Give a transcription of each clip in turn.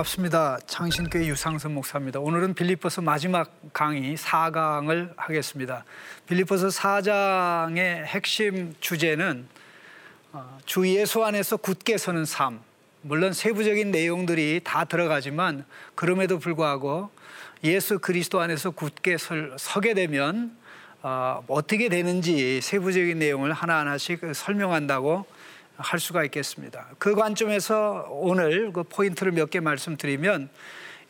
반갑습니다. 창신교회 유상선 목사입니다. 오늘은 빌립보서 마지막 강의 4강을 하겠습니다. 빌립보서 4장의 핵심 주제는 어, 주 예수 안에서 굳게 서는 삶. 물론 세부적인 내용들이 다 들어가지만 그럼에도 불구하고 예수 그리스도 안에서 굳게 서게 되면 어, 어떻게 되는지 세부적인 내용을 하나하나씩 설명한다고 할 수가 있겠습니다. 그 관점에서 오늘 그 포인트를 몇 개 말씀드리면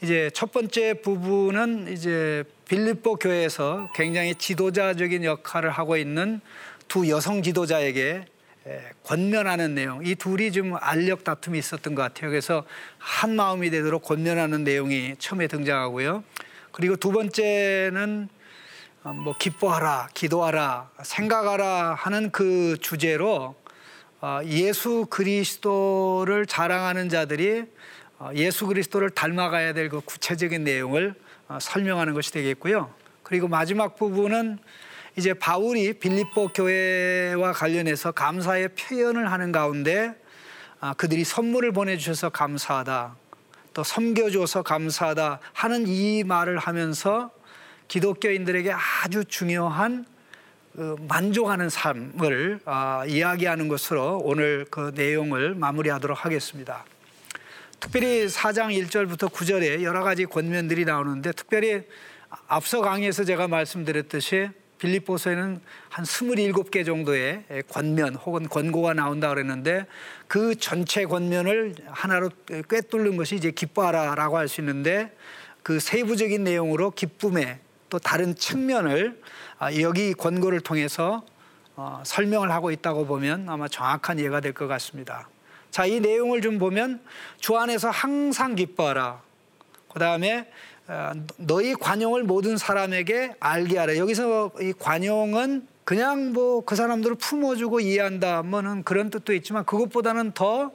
이제 첫 번째 부분은 이제 빌립보 교회에서 굉장히 지도자적인 역할을 하고 있는 두 여성 지도자에게 권면하는 내용. 이 둘이 좀 알력 다툼이 있었던 것 같아요. 그래서 한 마음이 되도록 권면하는 내용이 처음에 등장하고요. 그리고 두 번째는 어, 뭐 기뻐하라, 기도하라, 생각하라 하는 그 주제로 어, 예수 그리스도를 자랑하는 자들이 어, 예수 그리스도를 닮아가야 될 그 구체적인 내용을 어, 설명하는 것이 되겠고요. 그리고 마지막 부분은 이제 바울이 빌립보 교회와 관련해서 감사의 표현을 하는 가운데 그들이 선물을 보내주셔서 감사하다. 또 섬겨줘서 감사하다 하는 이 말을 하면서 기독교인들에게 아주 중요한 그 만족하는 삶을 아, 이야기하는 것으로 오늘 그 내용을 마무리하도록 하겠습니다. 특별히 4장 1절부터 9절에 여러 가지 권면들이 나오는데 특별히 앞서 강의에서 제가 말씀드렸듯이 빌립보서에는 한 27개 정도의 권면 혹은 권고가 나온다 그랬는데 그 전체 권면을 하나로 꿰뚫는 것이 이제 기뻐하라라고 할 수 있는데 그 세부적인 내용으로 기쁨의 또 다른 측면을 아, 여기 권고를 통해서 어, 설명을 하고 있다고 보면 아마 정확한 이해가 될 것 같습니다. 자, 이 내용을 좀 보면 주 안에서 항상 기뻐하라. 그 다음에 어, 너희 관용을 모든 사람에게 알게 하라. 여기서 이 관용은 그냥 뭐 그 사람들을 품어주고 이해한다. 뭐는 그런 뜻도 있지만 그것보다는 더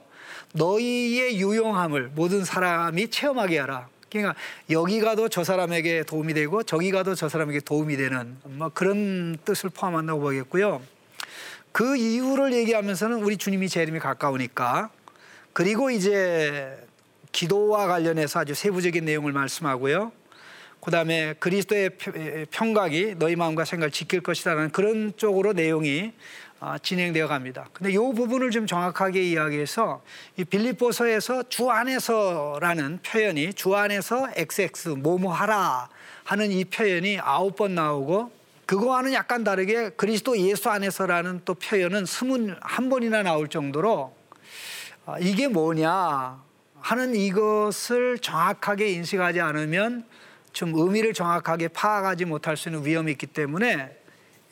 너희의 유용함을 모든 사람이 체험하게 하라. 그러니까 여기 가도 저 사람에게 도움이 되고 저기 가도 저 사람에게 도움이 되는 뭐 그런 뜻을 포함한다고 보겠고요. 그 이유를 얘기하면서는 우리 주님이 재림이 가까우니까 그리고 이제 기도와 관련해서 아주 세부적인 내용을 말씀하고요. 그 다음에 그리스도의 평각이 너희 마음과 생각을 지킬 것이라는 그런 쪽으로 내용이 아, 진행되어 갑니다. 근데 이 부분을 좀 정확하게 이야기해서 이 빌립보서에서 주 안에서라는 표현이 주 안에서 XX 뭐뭐하라 하는 이 표현이 아홉 번 나오고 그거와는 약간 다르게 그리스도 예수 안에서라는 또 표현은 스물 한 번이나 나올 정도로 아, 이게 뭐냐 하는 이것을 정확하게 인식하지 않으면 좀 의미를 정확하게 파악하지 못할 수 있는 위험이 있기 때문에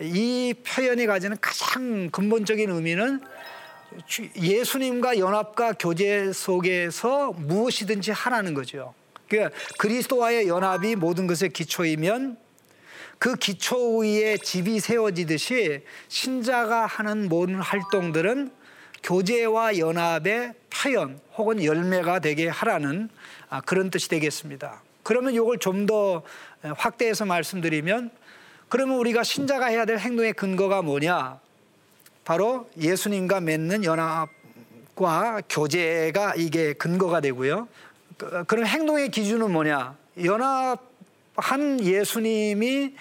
이 표현이 가지는 가장 근본적인 의미는 예수님과 연합과 교제 속에서 무엇이든지 하라는 거죠. 그러니까 그리스도와의 연합이 모든 것의 기초이면 그 기초 위에 집이 세워지듯이 신자가 하는 모든 활동들은 교제와 연합의 표현 혹은 열매가 되게 하라는 아, 그런 뜻이 되겠습니다. 그러면 이걸 좀 더 확대해서 말씀드리면 그러면 우리가 신자가 해야 될 행동의 근거가 뭐냐? 바로 예수님과 맺는 연합과 교제가 이게 근거가 되고요. 그, 그럼 행동의 기준은 뭐냐? 연합한 예수님이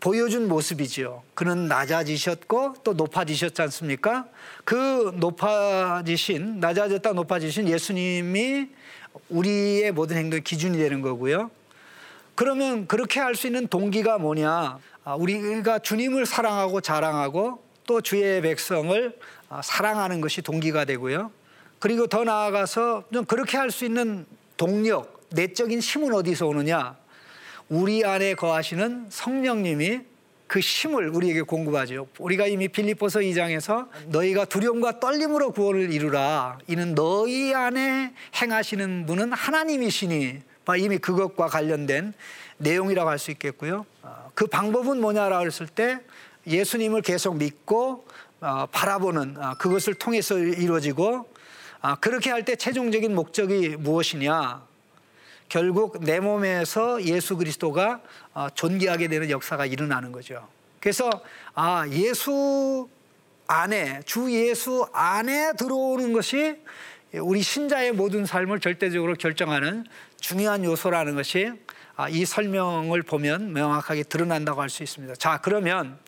보여준 모습이지요. 그는 낮아지셨고 또 높아지셨지 않습니까? 그 높아지신, 낮아졌다 높아지신 예수님이 우리의 모든 행동의 기준이 되는 거고요. 그러면 그렇게 할 수 있는 동기가 뭐냐? 아, 우리가 주님을 사랑하고 자랑하고 또 주의 백성을 아, 사랑하는 것이 동기가 되고요. 그리고 더 나아가서 좀 그렇게 할 수 있는 동력, 내적인 힘은 어디서 오느냐? 우리 안에 거하시는 성령님이 그 힘을 우리에게 공급하죠. 우리가 이미 빌립보서 2장에서 너희가 두려움과 떨림으로 구원을 이루라. 이는 너희 안에 행하시는 분은 하나님이시니 이미 그것과 관련된 내용이라고 할 수 있겠고요. 어, 그 방법은 뭐냐라고 했을 때 예수님을 계속 믿고 어, 바라보는 어, 그것을 통해서 이루어지고 그렇게 할 때 최종적인 목적이 무엇이냐? 결국 내 몸에서 예수 그리스도가 존귀하게 되는 역사가 일어나는 거죠. 그래서 아 예수 안에 주 예수 안에 들어오는 것이 우리 신자의 모든 삶을 절대적으로 결정하는 중요한 요소라는 것이 아, 이 설명을 보면 명확하게 드러난다고 할 수 있습니다. 자, 그러면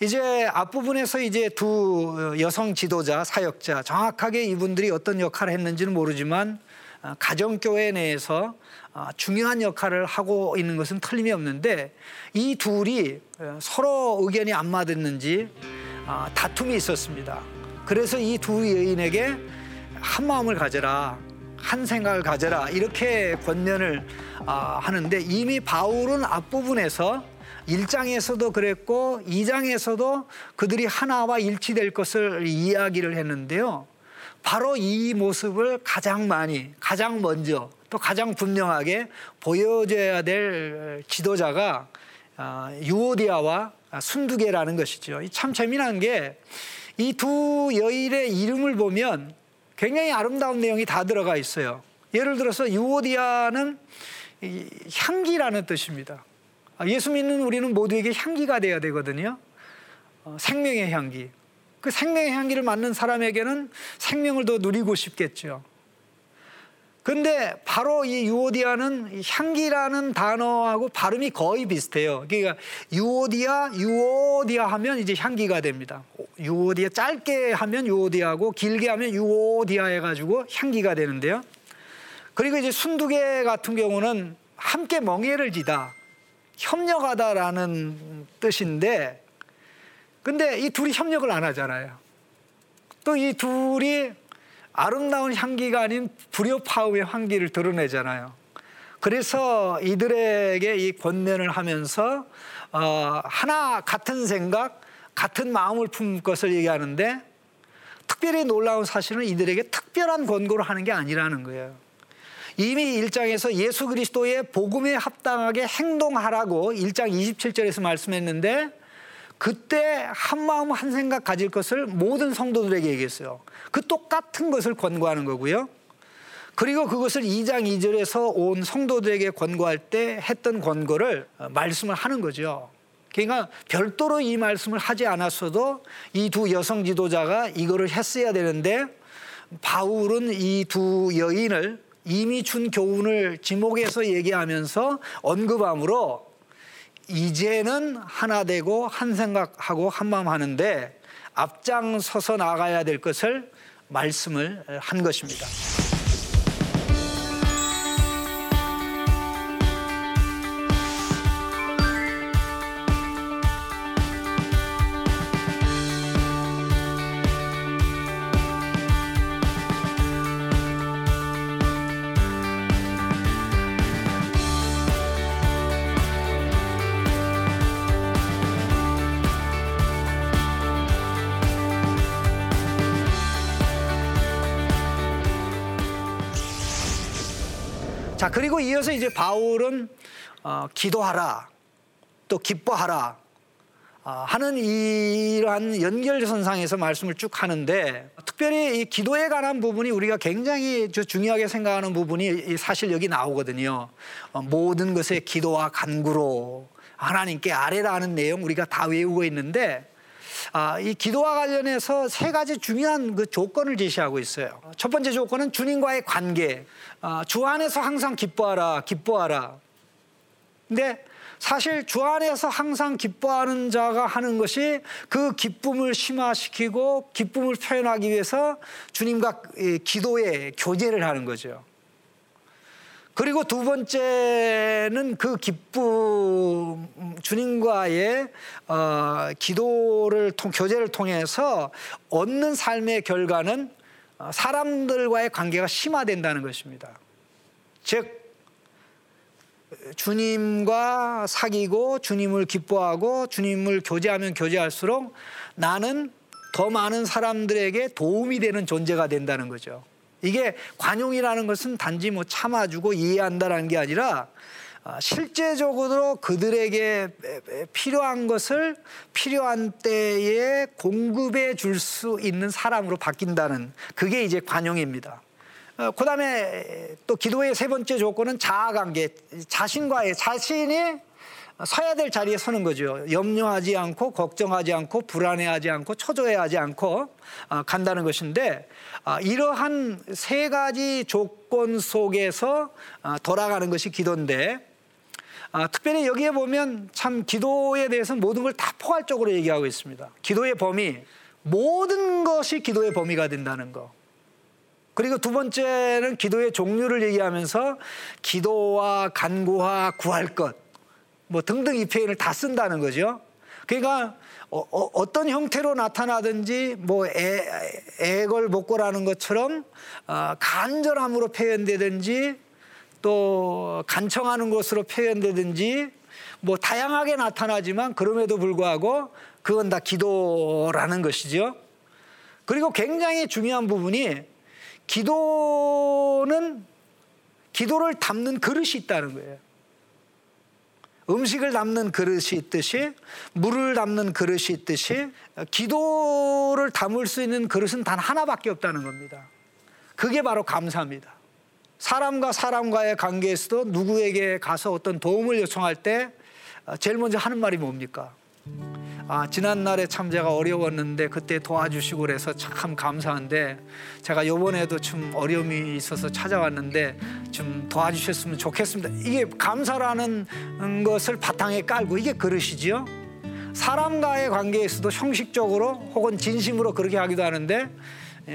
이제 앞부분에서 이제 두 여성 지도자, 사역자, 정확하게 이분들이 어떤 역할을 했는지는 모르지만 아, 가정교회 내에서 아, 중요한 역할을 하고 있는 것은 틀림이 없는데 이 둘이 어, 서로 의견이 안 맞았는지 다툼이 있었습니다. 그래서 이 두 여인에게 한 마음을 가져라. 한 생각을 가져라 이렇게 권면을 아, 하는데 이미 바울은 앞부분에서 1장에서도 그랬고 2장에서도 그들이 하나와 일치될 것을 이야기를 했는데요. 바로 이 모습을 가장 많이, 가장 먼저 또 가장 분명하게 보여줘야 될 지도자가 아, 유오디아와 순두계라는 것이죠. 참 재미난 게 이 두 여인의 이름을 보면 굉장히 아름다운 내용이 다 들어가 있어요. 예를 들어서 유오디아는 향기라는 뜻입니다. 아, 예수 믿는 우리는 모두에게 향기가 돼야 되거든요. 어, 생명의 향기. 그 생명의 향기를 맡는 사람에게는 생명을 더 누리고 싶겠죠. 근데 바로 이 유오디아는 향기라는 단어하고 발음이 거의 비슷해요. 그러니까 유오디아, 유오디아 하면 이제 향기가 됩니다. 유오디아 짧게 하면 유오디아고 길게 하면 유오디아 해가지고 향기가 되는데요. 그리고 이제 순두개 같은 경우는 함께 멍해를 지다, 협력하다라는 뜻인데, 근데 이 둘이 협력을 안 하잖아요. 또 이 둘이 아름다운 향기가 아닌 불협화음의 향기를 드러내잖아요. 그래서 이들에게 이 권면을 하면서 어, 하나 같은 생각, 같은 마음을 품 것을 얘기하는데 특별히 놀라운 사실은 이들에게 특별한 권고를 하는 게 아니라는 거예요. 이미 1장에서 예수 그리스도의 복음에 합당하게 행동하라고 1장 27절에서 말씀했는데 그때 한 마음 한 생각 가질 것을 모든 성도들에게 얘기했어요. 그 똑같은 것을 권고하는 거고요. 그리고 그것을 2장 2절에서 온 성도들에게 권고할 때 했던 권고를 어, 말씀을 하는 거죠. 그러니까 별도로 이 말씀을 하지 않았어도 이 두 여성 지도자가 이거를 했어야 되는데 바울은 이 두 여인을 이미 준 교훈을 지목해서 얘기하면서 언급함으로 이제는 하나 되고 한 생각하고 한 마음 하는데 앞장서서 나가야 될 것을 말씀을 한 것입니다. 자, 그리고 이어서 이제 바울은 어, 기도하라, 또 기뻐하라 어, 하는 이러한 연결선상에서 말씀을 쭉 하는데 특별히 이 기도에 관한 부분이 우리가 굉장히 중요하게 생각하는 부분이 사실 여기 나오거든요. 어, 모든 것에 기도와 간구로 하나님께 아뢰라는 내용 우리가 다 외우고 있는데 아, 이 기도와 관련해서 세 가지 중요한 그 조건을 제시하고 있어요. 첫 번째 조건은 주님과의 관계. 아, 주 안에서 항상 기뻐하라, 기뻐하라. 근데 사실 주 안에서 항상 기뻐하는 자가 하는 것이 그 기쁨을 심화시키고 기쁨을 표현하기 위해서 주님과 기도의 교제를 하는 거죠. 그리고 두 번째는 그 기쁨 주님과의 어, 기도를 통 교제를 통해서 얻는 삶의 결과는 어, 사람들과의 관계가 심화된다는 것입니다. 즉 주님과 사귀고 주님을 기뻐하고 주님을 교제하면 교제할수록 나는 더 많은 사람들에게 도움이 되는 존재가 된다는 거죠. 이게 관용이라는 것은 단지 뭐 참아주고 이해한다라는 게 아니라 아, 실제적으로 그들에게 필요한 것을 필요한 때에 공급해 줄 수 있는 사람으로 바뀐다는 그게 이제 관용입니다. 어, 그 다음에 또 기도의 세 번째 조건은 자아 관계, 자신과의 자신이 서야 될 자리에 서는 거죠. 염려하지 않고 걱정하지 않고 불안해하지 않고 초조해하지 않고 아, 간다는 것인데 아, 이러한 세 가지 조건 속에서 아, 돌아가는 것이 기도인데 특별히 여기에 보면 참 기도에 대해서 모든 걸 다 포괄적으로 얘기하고 있습니다. 기도의 범위 모든 것이 기도의 범위가 된다는 거. 그리고 두 번째는 기도의 종류를 얘기하면서 기도와 간구와 구할 것, 뭐 등등 이 표현을 다 쓴다는 거죠. 그러니까 어, 떤 형태로 나타나든지 뭐 애, 애걸 먹고라는 것처럼 어, 간절함으로 표현되든지 또 간청하는 것으로 표현되든지 뭐 다양하게 나타나지만 그럼에도 불구하고 그건 다 기도라는 것이죠. 그리고 굉장히 중요한 부분이 기도는 기도를 담는 그릇이 있다는 거예요. 음식을 담는 그릇이 있듯이 물을 담는 그릇이 있듯이 기도를 담을 수 있는 그릇은 단 하나밖에 없다는 겁니다. 그게 바로 감사입니다. 사람과 사람과의 관계에서도 누구에게 가서 어떤 도움을 요청할 때 제일 먼저 하는 말이 뭡니까? 아, 지난날에 참 제가 어려웠는데 그때 도와주시고 그래서 참 감사한데 제가 요번에도 좀 어려움이 있어서 찾아왔는데 좀 도와주셨으면 좋겠습니다. 이게 감사라는 것을 바탕에 깔고 이게 그릇이지요. 사람과의 관계에서도 형식적으로 혹은 진심으로 그렇게 하기도 하는데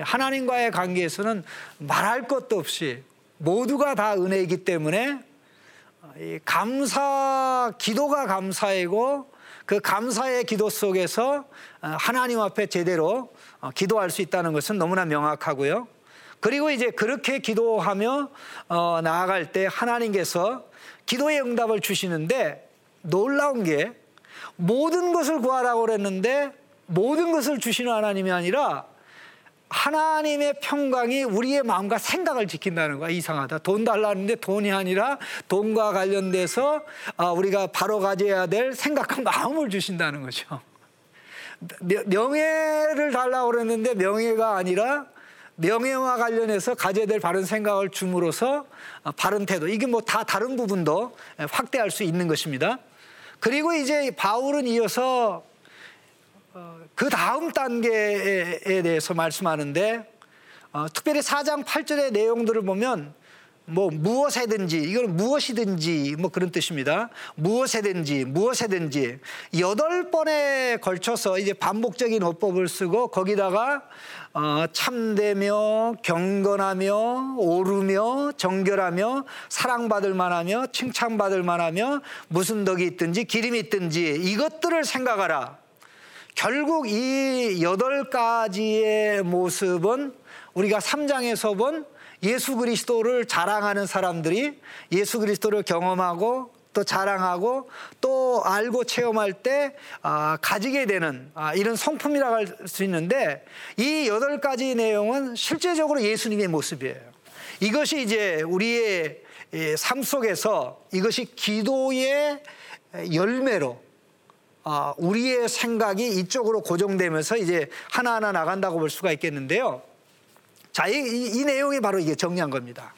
하나님과의 관계에서는 말할 것도 없이 모두가 다 은혜이기 때문에 감사 기도가 감사이고 그 감사의 기도 속에서 어, 하나님 앞에 제대로 어, 기도할 수 있다는 것은 너무나 명확하고요. 그리고 이제 그렇게 기도하며 어, 나아갈 때 하나님께서 기도의 응답을 주시는데 놀라운 게 모든 것을 구하라고 그랬는데 모든 것을 주시는 하나님이 아니라 하나님의 평강이 우리의 마음과 생각을 지킨다는 거야. 이상하다. 돈 달라는데 돈이 아니라 돈과 관련돼서 아, 우리가 바로 가져야 될 생각과 마음을 주신다는 거죠. 명예를 달라고 그랬는데 명예가 아니라 명예와 관련해서 가져야 될 바른 생각을 줌으로써 아, 바른 태도. 이게 뭐 다 다른 부분도 확대할 수 있는 것입니다. 그리고 이제 바울은 이어서 그 다음 단계에 대해서 말씀하는데 어, 특별히 4장 8절의 내용들을 보면 뭐 무엇에든지 이건 무엇이든지 뭐 그런 뜻입니다. 무엇에든지 무엇에든지 여덟 번에 걸쳐서 이제 반복적인 어법을 쓰고 거기다가 어, 참되며 경건하며 오르며 정결하며 사랑받을 만하며 칭찬받을 만하며 무슨 덕이 있든지 기름이 있든지 이것들을 생각하라. 결국 이 여덟 가지의 모습은 우리가 3장에서 본 예수 그리스도를 자랑하는 사람들이 예수 그리스도를 경험하고 또 자랑하고 또 알고 체험할 때 아, 가지게 되는 아, 이런 성품이라고 할 수 있는데 이 여덟 가지 내용은 실제적으로 예수님의 모습이에요. 이것이 이제 우리의 삶 속에서 이것이 기도의 열매로 아, 우리의 생각이 이쪽으로 고정되면서 이제 하나하나 나간다고 볼 수가 있겠는데요. 자, 이, 이, 이 내용이 바로 이게 정리한 겁니다.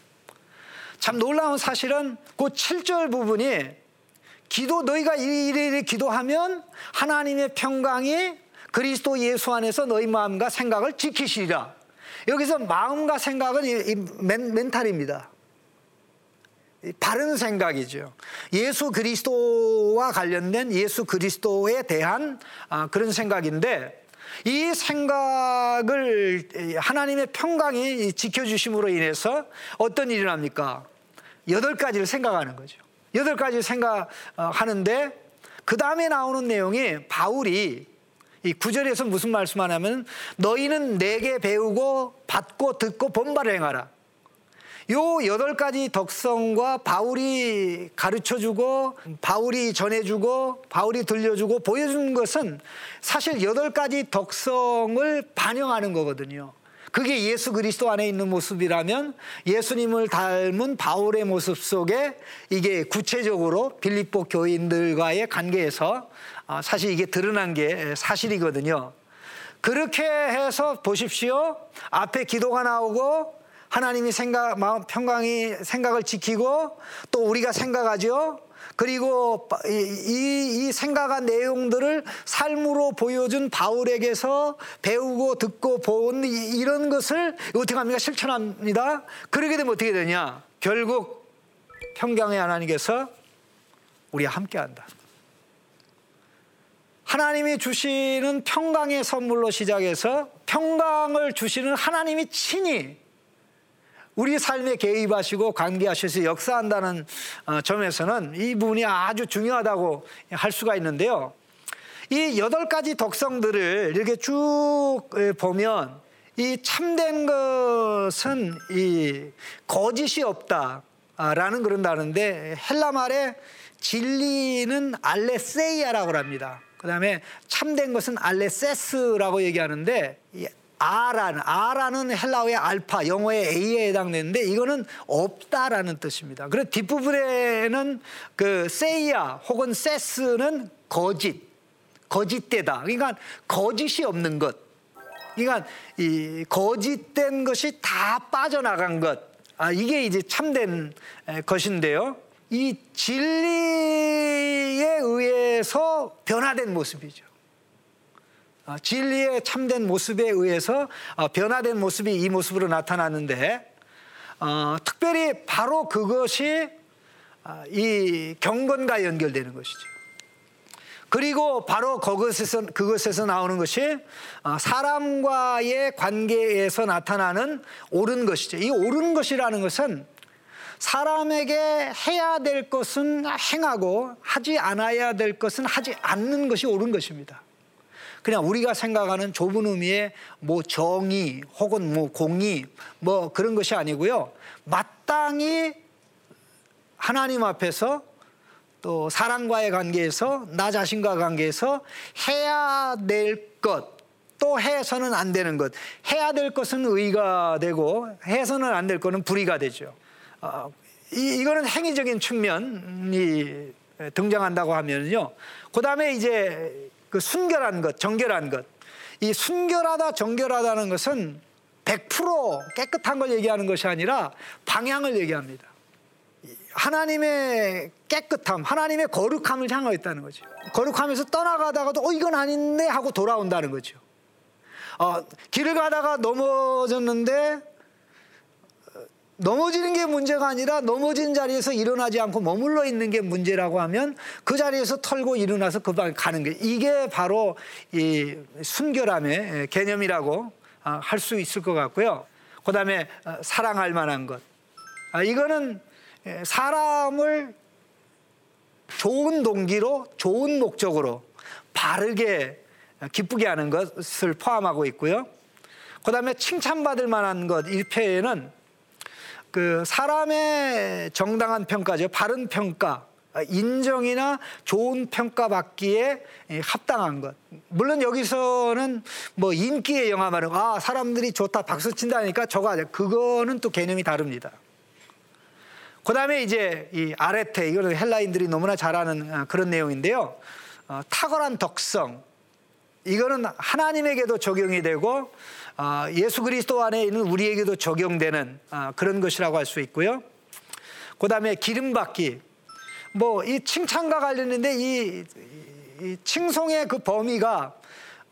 참 놀라운 사실은 그 7절 부분이 기도 너희가 이리이리 기도하면 하나님의 평강이 그리스도 예수 안에서 너희 마음과 생각을 지키시리라. 여기서 마음과 생각은 이, 이 멘, 멘탈입니다. 바른 생각이죠. 예수 그리스도와 관련된 예수 그리스도에 대한 아, 그런 생각인데 이 생각을 하나님의 평강이 지켜주심으로 인해서 어떤 일이 납니까? 여덟 가지를 생각하는 거죠. 여덟 가지를 생각하는데 그 다음에 나오는 내용이 바울이 이 구절에서 무슨 말씀하냐면 너희는 내게 배우고 받고 듣고 본바를 행하라. 요 여덟 가지 덕성과 바울이 가르쳐 주고 바울이 전해 주고 바울이 들려 주고 보여주는 것은 사실 여덟 가지 덕성을 반영하는 거거든요. 그게 예수 그리스도 안에 있는 모습이라면 예수님을 닮은 바울의 모습 속에 이게 구체적으로 빌립보 교인들과의 관계에서 아, 사실 이게 드러난 게 사실이거든요. 그렇게 해서 보십시오. 앞에 기도가 나오고 하나님이 생각, 마음, 평강이 생각을 지키고 또 우리가 생각하죠. 그리고 이, 이, 이 생각한 내용들을 삶으로 보여준 바울에게서 배우고 듣고 본 이런 것을 어떻게 합니까? 실천합니다. 그러게 되면 어떻게 되냐? 결국 평강의 하나님께서 우리와 함께 한다. 하나님이 주시는 평강의 선물로 시작해서 평강을 주시는 하나님이 친히 우리 삶에 개입하시고 관계하셔서 역사한다는 어, 점에서는 이 부분이 아주 중요하다고 할 수가 있는데요. 이 여덟 가지 독성들을 이렇게 쭉 보면 이 참된 것은 이 거짓이 없다라는 그런다는데 헬라 말에 진리는 알레세이아라고 합니다. 그 다음에 참된 것은 알레세스라고 얘기하는데 아라는 아라는 헬라어의 알파 영어의 A에 해당되는데 이거는 없다라는 뜻입니다. 그래서 뒷부분에는 그 세이야 혹은 세스는 거짓 거짓되다. 그러니까 거짓이 없는 것. 그러니까 이 거짓된 것이 다 빠져나간 것. 아 이게 이제 참된 것인데요. 이 진리에 의해서 변화된 모습이죠. 아, 진리의 참된 모습에 의해서 어, 변화된 모습이 이 모습으로 나타나는데 어, 특별히 바로 그것이 아, 이 경건과 연결되는 것이죠. 그리고 바로 그것에서 그것에서 나오는 것이 어, 사람과의 관계에서 나타나는 옳은 것이죠. 이 옳은 것이라는 것은 사람에게 해야 될 것은 행하고 하지 않아야 될 것은 하지 않는 것이 옳은 것입니다. 그냥 우리가 생각하는 좁은 의미의 뭐 정의 혹은 뭐 공의 뭐 그런 것이 아니고요. 마땅히 하나님 앞에서 또 사람과의 관계에서 나 자신과 관계에서 해야 될 것, 또 해서는 안 되는 것. 해야 될 것은 의가 되고 해서는 안 될 것은 불의가 되죠. 어, 이, 이거는 행위적인 측면이 등장한다고 하면요. 그 다음에 이제 그 순결한 것, 정결한 것. 이 순결하다, 정결하다는 것은 100% 깨끗한 걸 얘기하는 것이 아니라 방향을 얘기합니다. 하나님의 깨끗함, 하나님의 거룩함을 향하고 있다는 거죠. 거룩하면서 떠나가다가도 어 이건 아닌데 하고 돌아온다는 거죠. 어, 길을 가다가 넘어졌는데 넘어지는 게 문제가 아니라 넘어진 자리에서 일어나지 않고 머물러 있는 게 문제라고 하면 그 자리에서 털고 일어나서 그 방 가는 게 이게 바로 이 순결함의 개념이라고 아, 할수 있을 것 같고요. 그 다음에 어, 사랑할 만한 것. 아, 이거는 사람을 좋은 동기로 좋은 목적으로 바르게 기쁘게 하는 것을 포함하고 있고요. 그 다음에 칭찬받을 만한 것 1패에는 그 사람의 정당한 평가죠. 바른 평가, 인정이나 좋은 평가 받기에 합당한 것. 물론 여기서는 뭐 인기의 영화 말은 아 사람들이 좋다 박수 친다니까 저거 하자. 그거는 또 개념이 다릅니다. 그 다음에 이제 이 아레테 이거는 헬라인들이 너무나 잘 아는 아, 그런 내용인데요. 어, 탁월한 덕성 이거는 하나님에게도 적용이 되고 아, 예수 그리스도 안에 있는 우리에게도 적용되는 아, 그런 것이라고 할 수 있고요. 그 다음에 기름받기. 뭐 이 칭찬과 관련인데 이, 이 칭송의 그 범위가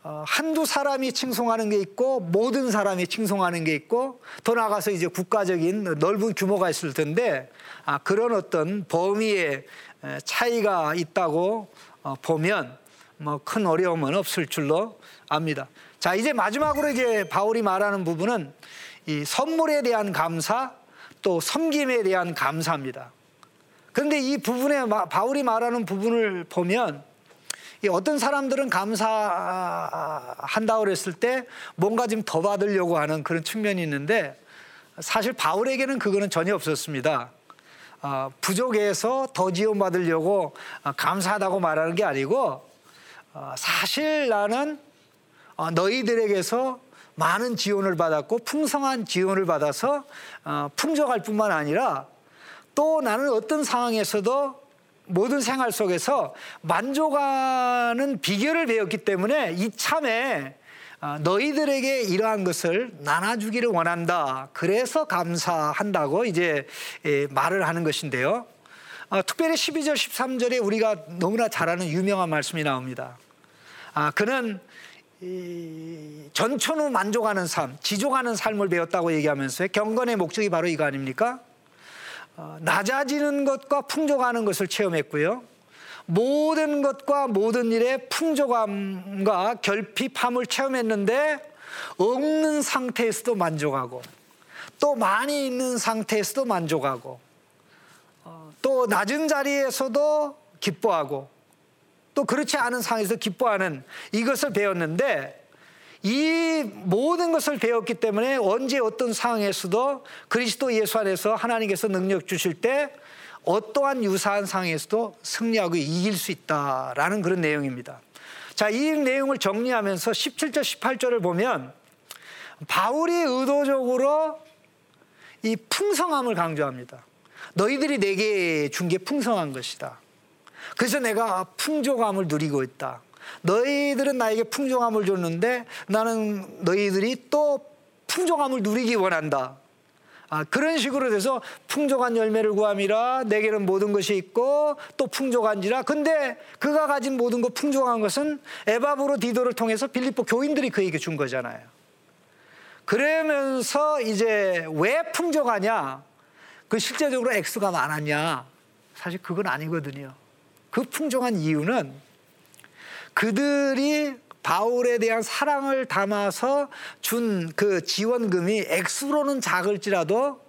어, 한두 사람이 칭송하는 게 있고 모든 사람이 칭송하는 게 있고 더 나아가서 이제 국가적인 넓은 규모가 있을 텐데 아, 그런 어떤 범위의 차이가 있다고 어, 보면 뭐 큰 어려움은 없을 줄로 압니다. 자, 이제 마지막으로 이제 바울이 말하는 부분은 이 선물에 대한 감사 또 섬김에 대한 감사입니다. 그런데 이 부분에 바울이 말하는 부분을 보면 어떤 사람들은 감사한다고 그랬을 때 뭔가 좀 더 받으려고 하는 그런 측면이 있는데 사실 바울에게는 그거는 전혀 없었습니다. 어, 부족해서 더 지원받으려고 감사하다고 말하는 게 아니고 어, 사실 나는 어, 너희들에게서 많은 지원을 받았고 풍성한 지원을 받아서 어, 풍족할 뿐만 아니라 또 나는 어떤 상황에서도 모든 생활 속에서 만족하는 비결을 배웠기 때문에 이참에 어, 너희들에게 이러한 것을 나눠주기를 원한다. 그래서 감사한다고 이제 예, 말을 하는 것인데요. 어, 특별히 12절 13절에 우리가 너무나 잘 아는 유명한 말씀이 나옵니다. 아, 그는 이 전천후 만족하는 삶, 지족하는 삶을 배웠다고 얘기하면서 경건의 목적이 바로 이거 아닙니까? 어, 낮아지는 것과 풍족하는 것을 체험했고요. 모든 것과 모든 일에 풍족함과 결핍함을 체험했는데 없는 상태에서도 만족하고 또 많이 있는 상태에서도 만족하고 어, 또 낮은 자리에서도 기뻐하고 또 그렇지 않은 상황에서 기뻐하는 이것을 배웠는데 이 모든 것을 배웠기 때문에 언제 어떤 상황에서도 그리스도 예수 안에서 하나님께서 능력 주실 때 어떠한 유사한 상황에서도 승리하고 이길 수 있다라는 그런 내용입니다. 자, 이 내용을 정리하면서 17절, 18절을 보면 바울이 의도적으로 이 풍성함을 강조합니다. 너희들이 내게 준 게 풍성한 것이다. 그래서 내가 풍족함을 누리고 있다. 너희들은 나에게 풍족함을 줬는데 나는 너희들이 또 풍족함을 누리기 원한다. 아, 그런 식으로 돼서 풍족한 열매를 구함이라 내게는 모든 것이 있고 또 풍족한지라. 근데 그가 가진 모든 것 풍족한 것은 에바브로 디도를 통해서 빌립보 교인들이 그에게 준 거잖아요. 그러면서 이제 왜 풍족하냐? 그 실제적으로 액수가 많았냐? 사실 그건 아니거든요. 그 풍족한 이유는 그들이 바울에 대한 사랑을 담아서 준 그 지원금이 액수로는 작을지라도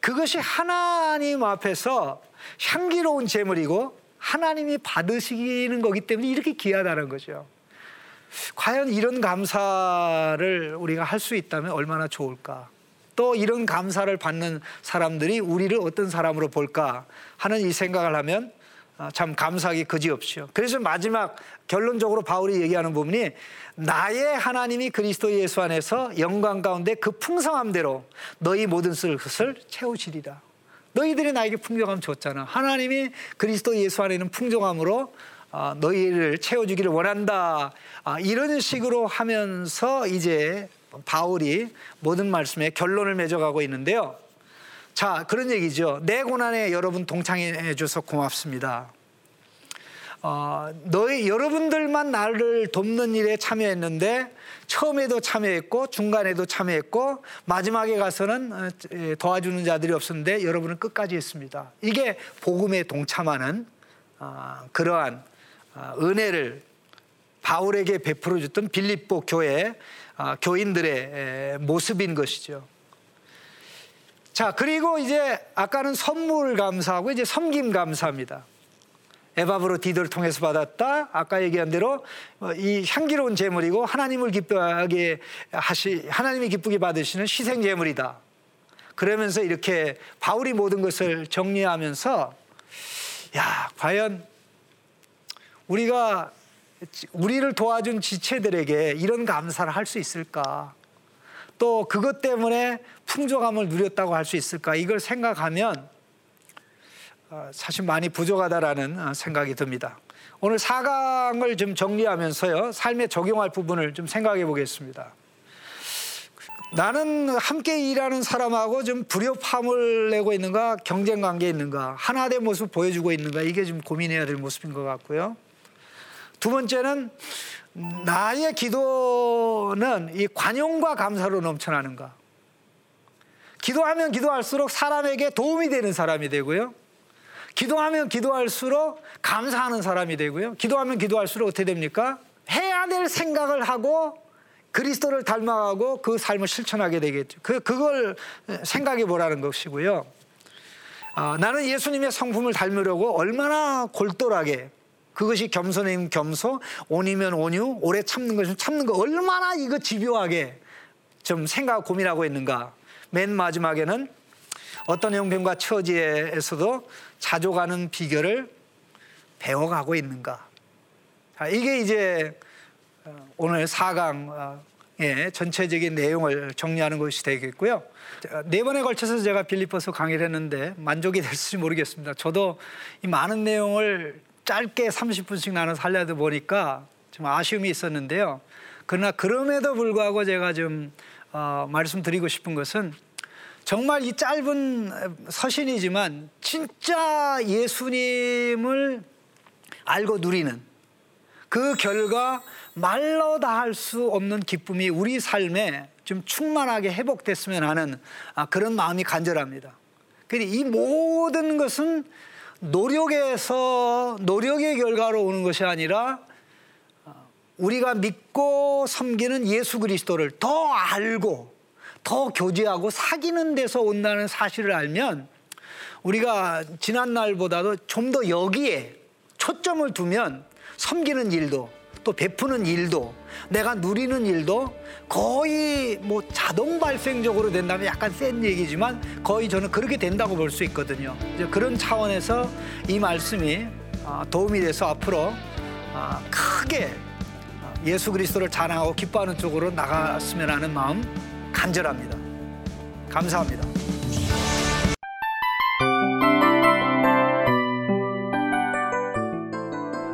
그것이 하나님 앞에서 향기로운 제물이고 하나님이 받으시는 거기 때문에 이렇게 귀하다는 거죠. 과연 이런 감사를 우리가 할 수 있다면 얼마나 좋을까? 또 이런 감사를 받는 사람들이 우리를 어떤 사람으로 볼까 하는 이 생각을 하면 아, 참 감사하기 그지없죠. 그래서 마지막 결론적으로 바울이 얘기하는 부분이 나의 하나님이 그리스도 예수 안에서 영광 가운데 그 풍성함대로 너희 모든 것을 채우시리라. 너희들이 나에게 풍족함 줬잖아. 하나님이 그리스도 예수 안에는 풍족함으로 아, 너희를 채워주기를 원한다. 아, 이런 식으로 하면서 이제 바울이 모든 말씀에 결론을 맺어가고 있는데요. 자, 그런 얘기죠. 내 고난에 여러분 동창해 줘서 고맙습니다. 어, 너희 여러분들만 나를 돕는 일에 참여했는데 처음에도 참여했고 중간에도 참여했고 마지막에 가서는 어, 도와주는 자들이 없었는데 여러분은 끝까지 했습니다. 이게 복음에 동참하는 어, 그러한 어, 은혜를 바울에게 베풀어 줬던 빌립보 교회 교인들의 모습인 것이죠. 자, 그리고 이제 아까는 선물 감사하고 이제 섬김 감사합니다. 에바브로 디도를 통해서 받았다. 아까 얘기한 대로 어, 이 향기로운 제물이고 하나님을 기뻐하게 하시 하나님이 기쁘게 받으시는 희생 제물이다. 그러면서 이렇게 바울이 모든 것을 정리하면서 야, 과연 우리가 우리를 도와준 지체들에게 이런 감사를 할 수 있을까? 또 그것 때문에 풍족함을 누렸다고 할 수 있을까? 이걸 생각하면 어, 사실 많이 부족하다라는 어, 생각이 듭니다. 오늘 4강을 좀 정리하면서요, 삶에 적용할 부분을 좀 생각해 보겠습니다. 나는 함께 일하는 사람하고 좀 불협함을 내고 있는가, 경쟁 관계에 있는가, 하나 된 모습 보여주고 있는가, 이게 좀 고민해야 될 모습인 것 같고요. 두 번째는 나의 기도는 이 관용과 감사로 넘쳐나는가? 기도하면 기도할수록 사람에게 도움이 되는 사람이 되고요. 기도하면 기도할수록 감사하는 사람이 되고요. 기도하면 기도할수록 어떻게 됩니까? 해야 될 생각을 하고 그리스도를 닮아가고 그 삶을 실천하게 되겠죠. 그, 그걸 생각해 보라는 것이고요. 아, 나는 예수님의 성품을 닮으려고 얼마나 골똘하게 그것이 겸손이면 겸손, 온이면 온유, 오래 참는 것이면 참는 거 얼마나 이거 집요하게 좀 생각 고민하고 있는가. 맨 마지막에는 어떤 형편과 처지에서도 자족하는 비결을 배워가고 있는가. 이게 이제 어, 오늘 4강의 전체적인 내용을 정리하는 것이 되겠고요. 네 번에 걸쳐서 제가 빌리포스 강의를 했는데 만족이 될지 모르겠습니다. 저도 이 많은 내용을 짧게 30분씩 나눠서 하려다 보니까 좀 아쉬움이 있었는데요. 그러나 그럼에도 불구하고 제가 좀 어, 말씀드리고 싶은 것은 정말 이 짧은 서신이지만 진짜 예수님을 알고 누리는 그 결과 말로 다 할 수 없는 기쁨이 우리 삶에 좀 충만하게 회복됐으면 하는 아, 그런 마음이 간절합니다. 근데 이 모든 것은 노력에서 노력의 결과로 오는 것이 아니라 어, 우리가 믿고 섬기는 예수 그리스도를 더 알고 더 교제하고 사귀는 데서 온다는 사실을 알면 우리가 지난 날보다도 좀 더 여기에 초점을 두면 섬기는 일도 또 베푸는 일도 내가 누리는 일도 거의 뭐 자동 발생적으로 된다면 약간 센 얘기지만 거의 저는 그렇게 된다고 볼 수 있거든요. 이제 그런 차원에서 이 말씀이 아, 도움이 돼서 앞으로 아, 크게 예수 그리스도를 자랑하고 기뻐하는 쪽으로 나갔으면 하는 마음 간절합니다. 감사합니다.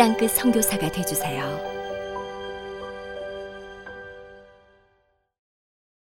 땅끝 선교사가 되주세요.